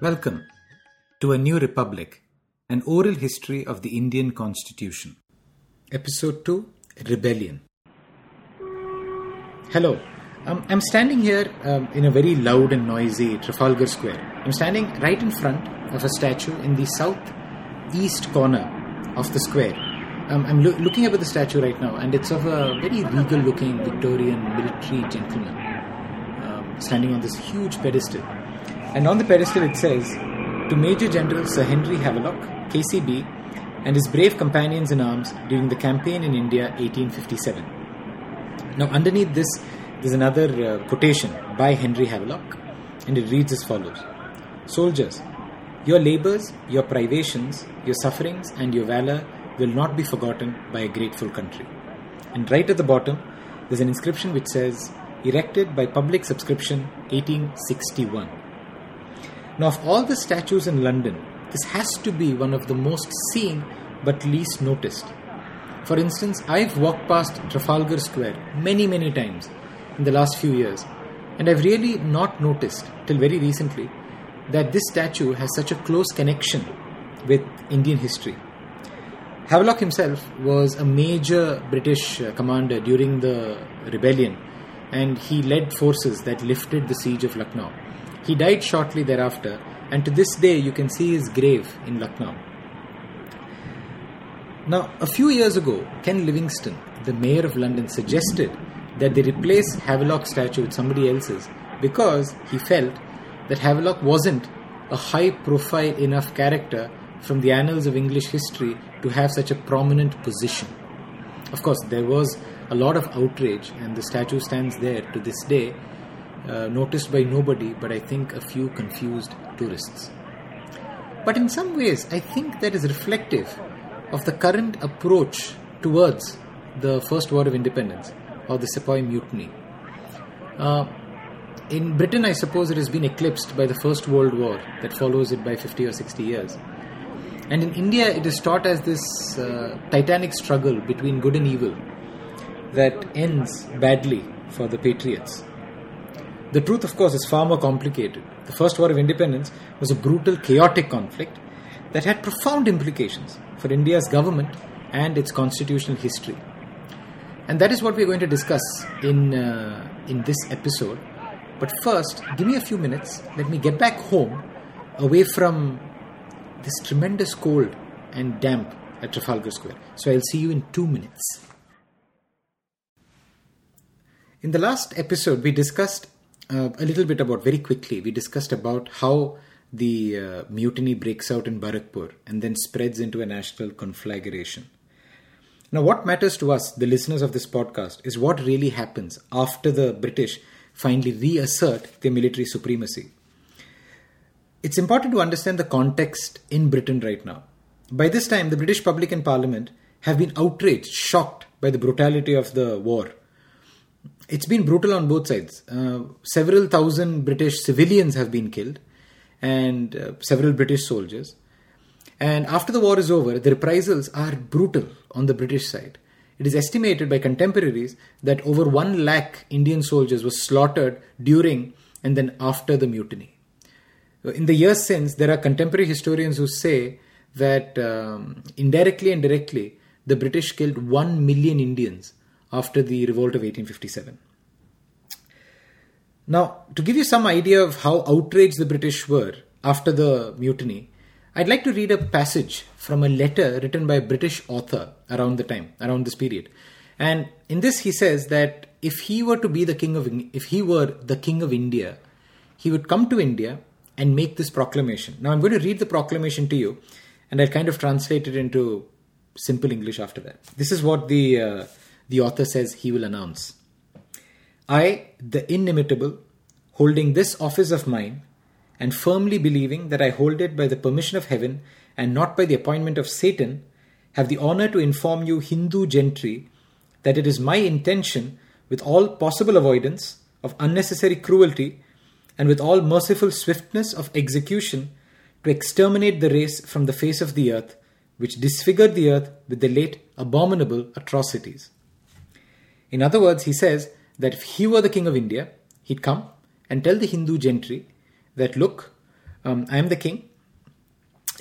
Welcome to A New Republic, an oral history of the Indian Constitution. Episode 2 Rebellion. Hello, um, I'm standing here um, in a very loud and noisy Trafalgar Square. I'm standing right in front of a statue in the southeast corner of the square. Um, I'm lo- looking up at the statue right now, and it's of a very regal looking Victorian military gentleman um, standing on this huge pedestal. And on the pedestal it says, To Major General Sir Henry Havelock, KCB, and his brave companions in arms during the campaign in India 1857. Now, underneath this, there's another uh, quotation by Henry Havelock, and it reads as follows Soldiers, your labors, your privations, your sufferings, and your valor will not be forgotten by a grateful country. And right at the bottom, there's an inscription which says, Erected by public subscription 1861. Now, of all the statues in London, this has to be one of the most seen but least noticed. For instance, I've walked past Trafalgar Square many, many times in the last few years, and I've really not noticed till very recently that this statue has such a close connection with Indian history. Havelock himself was a major British uh, commander during the rebellion, and he led forces that lifted the siege of Lucknow. He died shortly thereafter, and to this day you can see his grave in Lucknow. Now, a few years ago, Ken Livingstone, the mayor of London, suggested that they replace Havelock's statue with somebody else's because he felt that Havelock wasn't a high profile enough character from the annals of English history to have such a prominent position. Of course, there was a lot of outrage, and the statue stands there to this day, uh, noticed by nobody but I think a few confused tourists. But in some ways, I think that is reflective of the current approach towards the First War of Independence or the Sepoy Mutiny. Uh, in Britain, I suppose it has been eclipsed by the First World War that follows it by 50 or 60 years. And in India, it is taught as this uh, titanic struggle between good and evil that ends badly for the patriots. The truth, of course, is far more complicated. The First War of Independence was a brutal, chaotic conflict that had profound implications for India's government and its constitutional history. And that is what we're going to discuss in, uh, in this episode. But first, give me a few minutes. Let me get back home away from this tremendous cold and damp at Trafalgar Square. So I'll see you in two minutes. In the last episode, we discussed uh, a little bit about, very quickly, we discussed about how the uh, mutiny breaks out in Barakpur and then spreads into a national conflagration. Now, what matters to us, the listeners of this podcast, is what really happens after the British finally reassert their military supremacy. It's important to understand the context in Britain right now. By this time, the British public and parliament have been outraged, shocked by the brutality of the war. It's been brutal on both sides. Uh, several thousand British civilians have been killed, and uh, several British soldiers. And after the war is over, the reprisals are brutal on the British side. It is estimated by contemporaries that over 1 lakh Indian soldiers were slaughtered during and then after the mutiny. In the years since, there are contemporary historians who say that um, indirectly and directly, the British killed 1 million Indians after the revolt of 1857. Now, to give you some idea of how outraged the British were after the mutiny, I'd like to read a passage from a letter written by a British author around the time, around this period. And in this, he says that if he were to be the king of, if he were the king of India, he would come to India and make this proclamation. Now, I'm going to read the proclamation to you, and I'll kind of translate it into simple English after that. This is what the uh, the author says he will announce. I, the inimitable, holding this office of mine, and firmly believing that I hold it by the permission of heaven and not by the appointment of Satan, have the honor to inform you, Hindu gentry, that it is my intention, with all possible avoidance of unnecessary cruelty, and with all merciful swiftness of execution, to exterminate the race from the face of the earth, which disfigured the earth with the late abominable atrocities. In other words, he says that if he were the king of India, he'd come and tell the Hindu gentry that look, um, I am the king,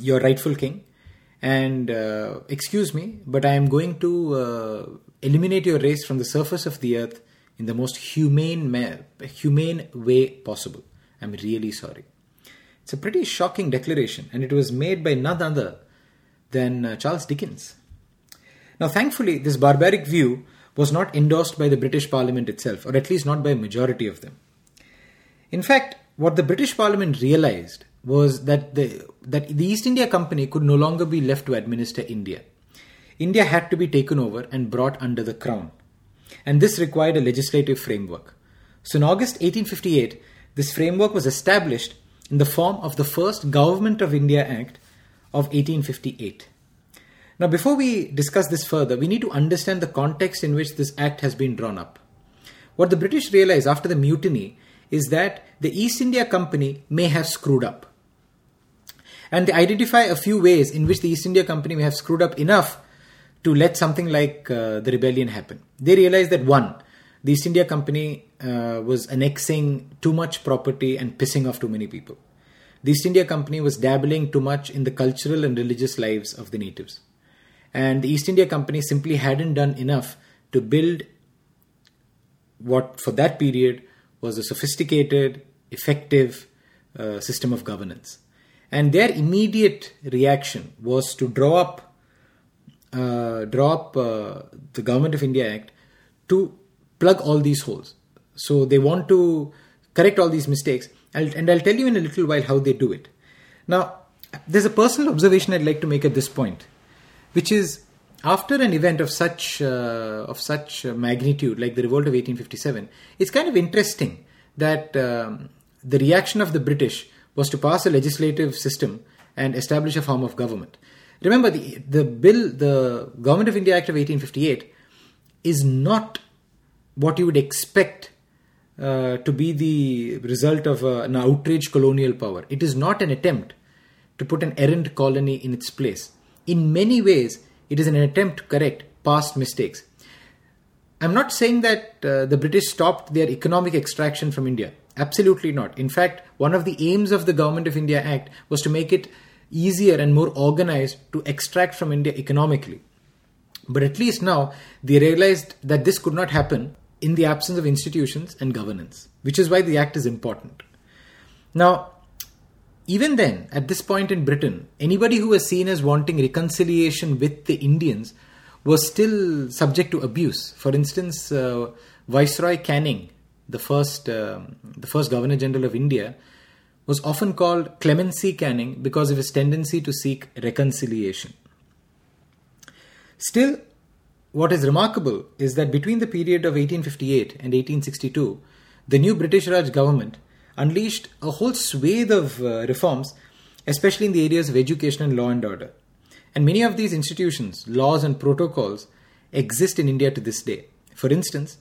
your rightful king, and uh, excuse me, but I am going to uh, eliminate your race from the surface of the earth in the most humane, ma- humane way possible. I'm really sorry. It's a pretty shocking declaration, and it was made by none other than uh, Charles Dickens. Now, thankfully, this barbaric view was not endorsed by the British Parliament itself, or at least not by a majority of them. In fact, what the British Parliament realized was that the, that the East India Company could no longer be left to administer India. India had to be taken over and brought under the crown. And this required a legislative framework. So in August 1858, this framework was established in the form of the first Government of India Act of 1858. Now, before we discuss this further, we need to understand the context in which this act has been drawn up. What the British realized after the mutiny is that the East India Company may have screwed up. And they identify a few ways in which the East India Company may have screwed up enough to let something like uh, the rebellion happen. They realized that one, the East India Company uh, was annexing too much property and pissing off too many people. The East India Company was dabbling too much in the cultural and religious lives of the natives. And the East India Company simply hadn't done enough to build what, for that period, was a sophisticated, effective uh, system of governance. And their immediate reaction was to draw up, uh, draw up uh, the Government of India Act to plug all these holes. So they want to correct all these mistakes, and I'll tell you in a little while how they do it. Now, there's a personal observation I'd like to make at this point which is after an event of such uh, of such magnitude like the revolt of 1857 it's kind of interesting that um, the reaction of the british was to pass a legislative system and establish a form of government. Remember the the bill the government of india act of 1858 is not what you would expect uh, to be the result of uh, an outraged colonial power. It is not an attempt to put an errant colony in its place in many ways, it is an attempt to correct past mistakes. I'm not saying that uh, the British stopped their economic extraction from India. Absolutely not. In fact, one of the aims of the Government of India Act was to make it easier and more organized to extract from India economically. But at least now, they realized that this could not happen in the absence of institutions and governance, which is why the Act is important. Now, even then, at this point in Britain, anybody who was seen as wanting reconciliation with the Indians was still subject to abuse. For instance, uh, Viceroy Canning, the first, uh, the first Governor General of India, was often called Clemency Canning because of his tendency to seek reconciliation. Still, what is remarkable is that between the period of 1858 and 1862, the new British Raj government unleashed a whole swathe of uh, reforms, especially in the areas of education and law and order. And many of these institutions, laws, and protocols exist in India to this day. For instance,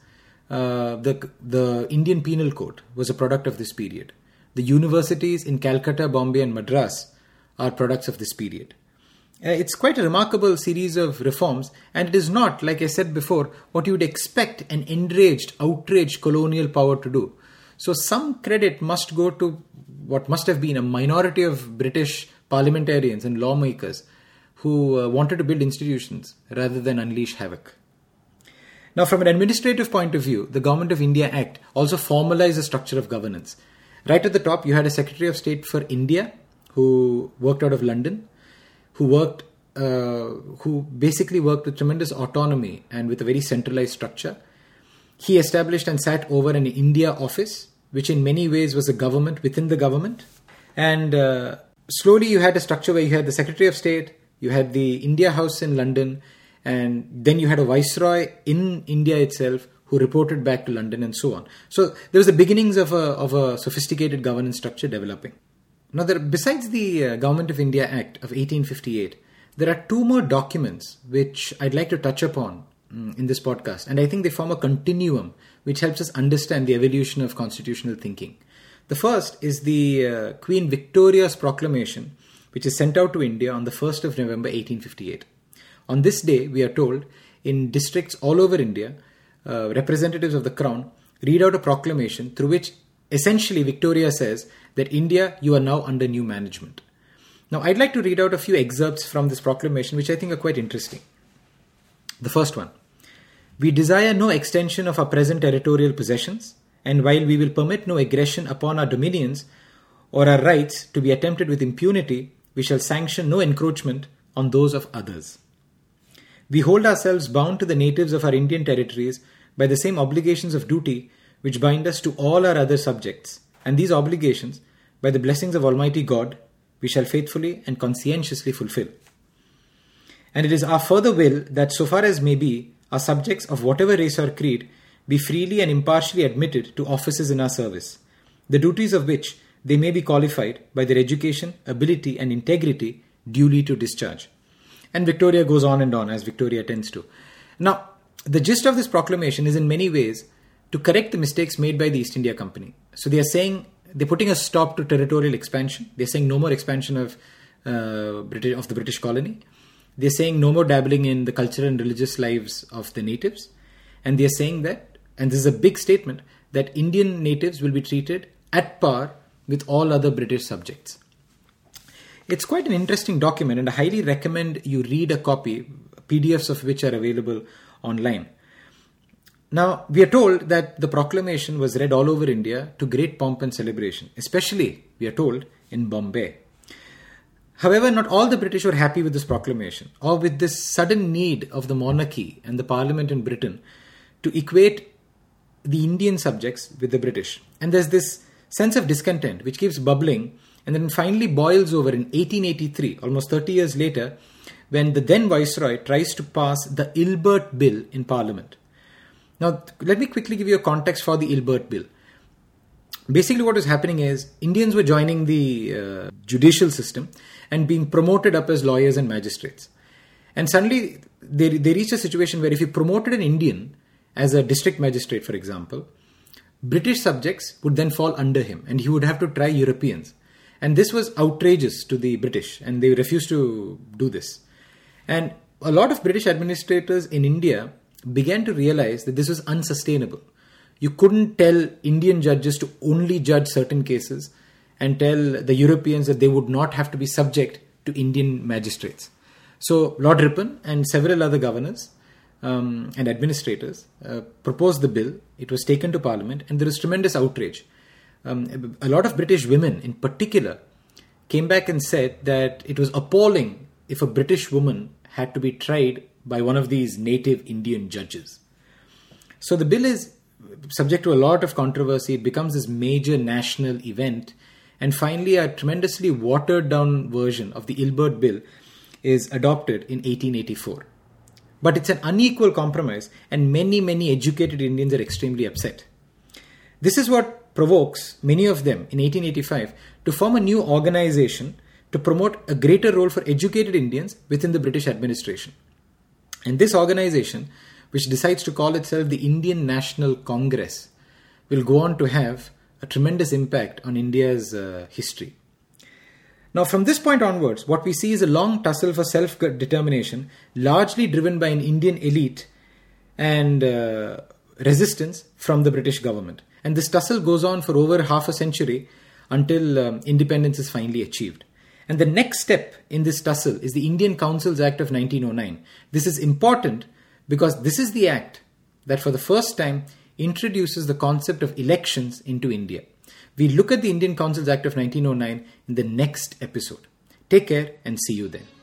uh, the, the Indian Penal Code was a product of this period. The universities in Calcutta, Bombay, and Madras are products of this period. Uh, it's quite a remarkable series of reforms, and it is not, like I said before, what you would expect an enraged, outraged colonial power to do. So some credit must go to what must have been a minority of British parliamentarians and lawmakers who uh, wanted to build institutions rather than unleash havoc. Now, from an administrative point of view, the Government of India Act also formalized the structure of governance. Right at the top, you had a Secretary of State for India who worked out of London, who worked, uh, who basically worked with tremendous autonomy and with a very centralized structure. He established and sat over an India office, which in many ways was a government within the government. And uh, slowly you had a structure where you had the Secretary of State, you had the India House in London, and then you had a Viceroy in India itself who reported back to London and so on. So there was the beginnings of a, of a sophisticated governance structure developing. Now, there, besides the uh, Government of India Act of 1858, there are two more documents which I'd like to touch upon in this podcast. And I think they form a continuum which helps us understand the evolution of constitutional thinking. The first is the uh, Queen Victoria's proclamation, which is sent out to India on the 1st of November 1858. On this day, we are told, in districts all over India, uh, representatives of the crown read out a proclamation through which essentially, Victoria says that India, you are now under new management. Now, I'd like to read out a few excerpts from this proclamation, which I think are quite interesting. The first one We desire no extension of our present territorial possessions, and while we will permit no aggression upon our dominions or our rights to be attempted with impunity, we shall sanction no encroachment on those of others. We hold ourselves bound to the natives of our Indian territories by the same obligations of duty which bind us to all our other subjects, and these obligations, by the blessings of Almighty God, we shall faithfully and conscientiously fulfill. And it is our further will that, so far as may be, our subjects of whatever race or creed be freely and impartially admitted to offices in our service, the duties of which they may be qualified by their education, ability, and integrity duly to discharge. And Victoria goes on and on, as Victoria tends to. Now, the gist of this proclamation is in many ways to correct the mistakes made by the East India Company. So they are saying they're putting a stop to territorial expansion. They're saying no more expansion of uh, British of the British colony. They're saying no more dabbling in the cultural and religious lives of the natives, and they're saying that, and this is a big statement, that Indian natives will be treated at par with all other British subjects. It's quite an interesting document, and I highly recommend you read a copy, PDFs of which are available online. Now, we are told that the proclamation was read all over India to great pomp and celebration, especially, we are told, in Bombay. However, not all the British were happy with this proclamation or with this sudden need of the monarchy and the parliament in Britain to equate the Indian subjects with the British. And there's this sense of discontent which keeps bubbling and then finally boils over in 1883, almost 30 years later, when the then Viceroy tries to pass the Ilbert Bill in Parliament. Now, let me quickly give you a context for the Ilbert Bill. Basically, what was happening is Indians were joining the uh, judicial system and being promoted up as lawyers and magistrates. And suddenly, they, they reached a situation where if you promoted an Indian as a district magistrate, for example, British subjects would then fall under him and he would have to try Europeans. And this was outrageous to the British, and they refused to do this. And a lot of British administrators in India began to realize that this was unsustainable. You couldn't tell Indian judges to only judge certain cases and tell the Europeans that they would not have to be subject to Indian magistrates. So, Lord Ripon and several other governors um, and administrators uh, proposed the bill. It was taken to Parliament, and there was tremendous outrage. Um, a lot of British women, in particular, came back and said that it was appalling if a British woman had to be tried by one of these native Indian judges. So the bill is subject to a lot of controversy. It becomes this major national event. And finally, a tremendously watered down version of the Ilbert Bill is adopted in 1884. But it's an unequal compromise, and many, many educated Indians are extremely upset. This is what provokes many of them in 1885 to form a new organization to promote a greater role for educated Indians within the British administration. And this organization, which decides to call itself the Indian National Congress, will go on to have a tremendous impact on India's uh, history. Now, from this point onwards, what we see is a long tussle for self determination, largely driven by an Indian elite and uh, resistance from the British government. And this tussle goes on for over half a century until um, independence is finally achieved. And the next step in this tussle is the Indian Councils Act of 1909. This is important because this is the act that for the first time introduces the concept of elections into India. We look at the Indian Councils Act of 1909 in the next episode. Take care and see you then.